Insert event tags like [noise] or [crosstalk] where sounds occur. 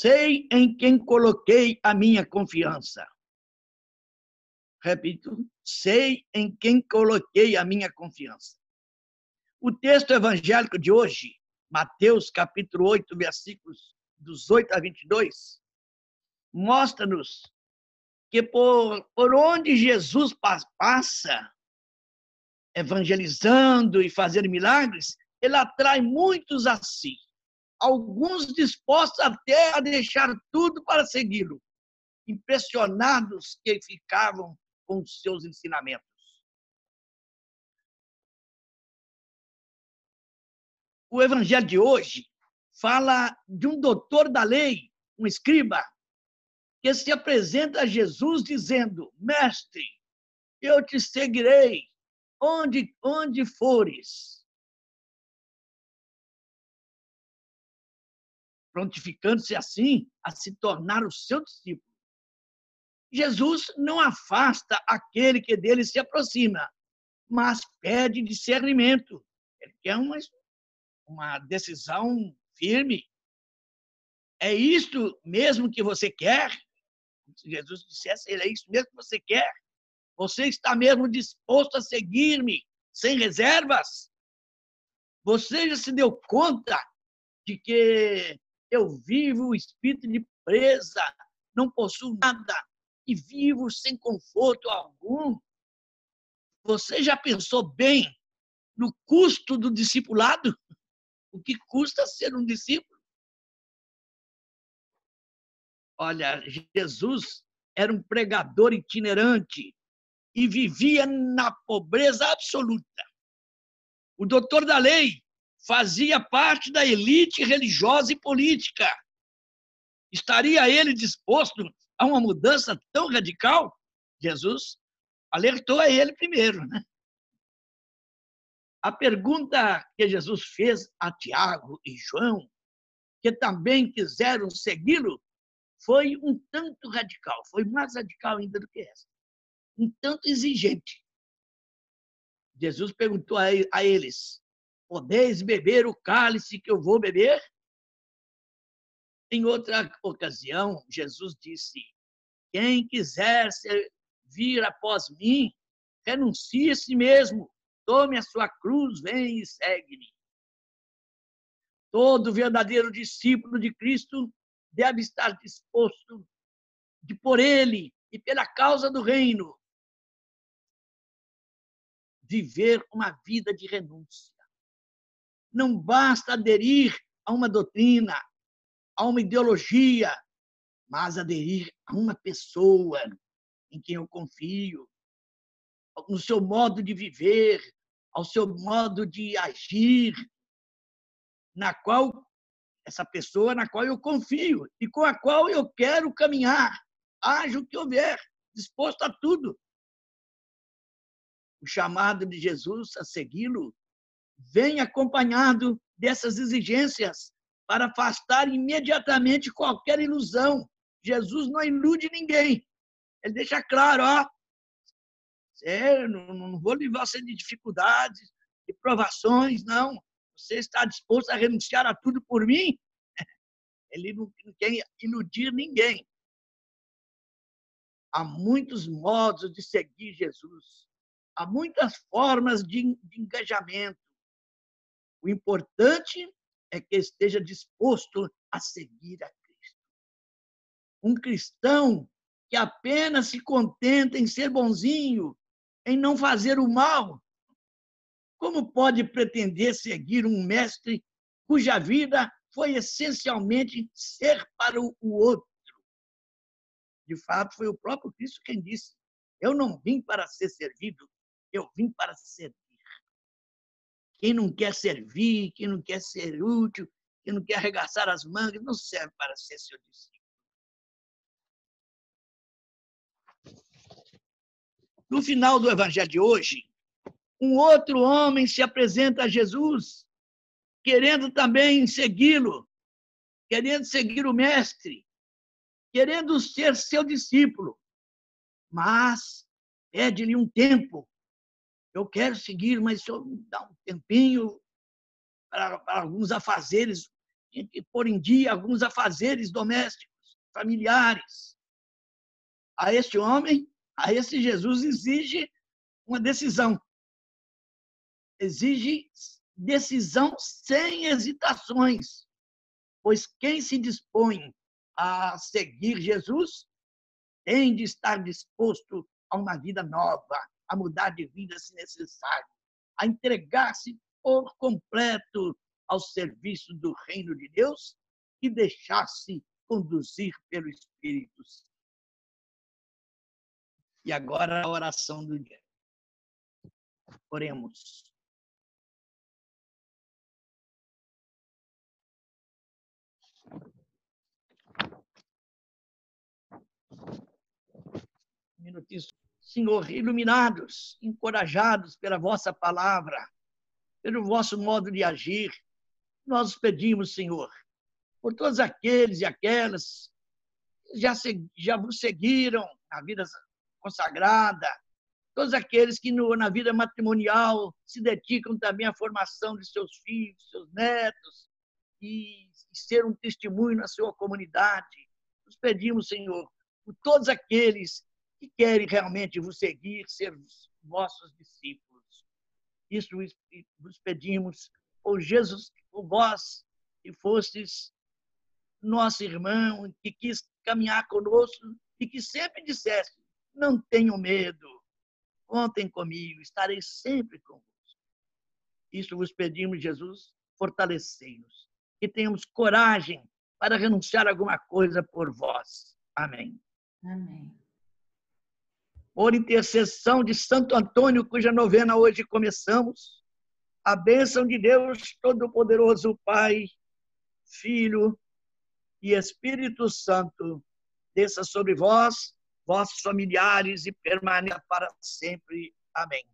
sei em quem coloquei a minha confiança. Repito, sei em quem coloquei a minha confiança. O texto evangélico de hoje, Mateus capítulo 8, versículos dos 8 a 22, mostra-nos que por, por onde Jesus passa, evangelizando e fazendo milagres, ele atrai muitos a si. Alguns dispostos até a deixar tudo para segui-lo, impressionados que ficavam com os seus ensinamentos. O evangelho de hoje fala de um doutor da lei, um escriba, que se apresenta a Jesus dizendo: Mestre, eu te seguirei onde, onde fores. Prontificando-se assim a se tornar o seu discípulo. Jesus não afasta aquele que dele se aproxima, mas pede discernimento. Ele quer uma, uma decisão firme. É isto mesmo que você quer? Se Jesus dissesse, é isso mesmo que você quer? Você está mesmo disposto a seguir-me sem reservas? Você já se deu conta de que eu vivo o espírito de presa, não possuo nada, e vivo sem conforto algum. Você já pensou bem no custo do discipulado? O que custa ser um discípulo? Olha, Jesus era um pregador itinerante e vivia na pobreza absoluta. O doutor da lei fazia parte da elite religiosa e política. Estaria ele disposto a uma mudança tão radical, Jesus alertou a ele primeiro. Né? A pergunta que Jesus fez a Tiago e João, que também quiseram segui-lo, foi um tanto radical, foi mais radical ainda do que essa, um tanto exigente. Jesus perguntou a eles: Podeis beber o cálice que eu vou beber? Em outra ocasião, Jesus disse: Quem quiser vir após mim, renuncie a si mesmo, tome a sua cruz, vem e segue-me. Todo verdadeiro discípulo de Cristo deve estar disposto de por ele e pela causa do reino viver uma vida de renúncia. Não basta aderir a uma doutrina, a uma ideologia, mas aderir a uma pessoa em quem eu confio, no seu modo de viver, ao seu modo de agir, na qual essa pessoa na qual eu confio e com a qual eu quero caminhar, haja o que houver, disposto a tudo. O chamado de Jesus a segui-lo vem acompanhado dessas exigências para afastar imediatamente qualquer ilusão. Jesus não ilude ninguém. Ele deixa claro, ó, eu não, não vou levar você de dificuldades, de provações, não. Você está disposto a renunciar a tudo por mim? [laughs] Ele não quer iludir ninguém. Há muitos modos de seguir Jesus. Há muitas formas de, de engajamento. O importante é que esteja disposto a seguir a Cristo. Um cristão que apenas se contenta em ser bonzinho, em não fazer o mal, como pode pretender seguir um mestre cuja vida foi essencialmente ser para o outro? De fato, foi o próprio Cristo quem disse: Eu não vim para ser servido, eu vim para servir. Quem não quer servir, quem não quer ser útil, quem não quer arregaçar as mangas, não serve para ser seu discípulo. No final do evangelho de hoje, um outro homem se apresenta a Jesus, querendo também segui-lo, querendo seguir o mestre, querendo ser seu discípulo, mas pede-lhe um tempo eu quero seguir, mas só dá um tempinho para, para alguns afazeres. pôr em dia alguns afazeres domésticos, familiares. A este homem, a esse Jesus exige uma decisão. Exige decisão sem hesitações, pois quem se dispõe a seguir Jesus tem de estar disposto a uma vida nova, a mudar de vida se necessário, a entregar-se por completo ao serviço do reino de Deus e deixar-se conduzir pelo Espírito Santo. E agora a oração do dia. Oremos. minutinho. Senhor, iluminados, encorajados pela vossa palavra, pelo vosso modo de agir, nós pedimos, Senhor, por todos aqueles e aquelas que já, já vos seguiram na vida consagrada, todos aqueles que no, na vida matrimonial se dedicam também à formação de seus filhos, seus netos, e, e ser um testemunho na sua comunidade. Nos pedimos, Senhor, por todos aqueles que querem realmente vos seguir, ser vossos discípulos. Isso vos pedimos, por Jesus, por vós que fostes nosso irmão, que quis caminhar conosco e que sempre disseste: não tenham medo, contem comigo, estarei sempre convosco. Isso vos pedimos, Jesus, fortalecei-nos, que tenhamos coragem para renunciar a alguma coisa por vós. Amém. Amém por intercessão de Santo Antônio, cuja novena hoje começamos, a bênção de Deus Todo-Poderoso, Pai, Filho e Espírito Santo, desça sobre vós, vossos familiares e permaneça para sempre. Amém.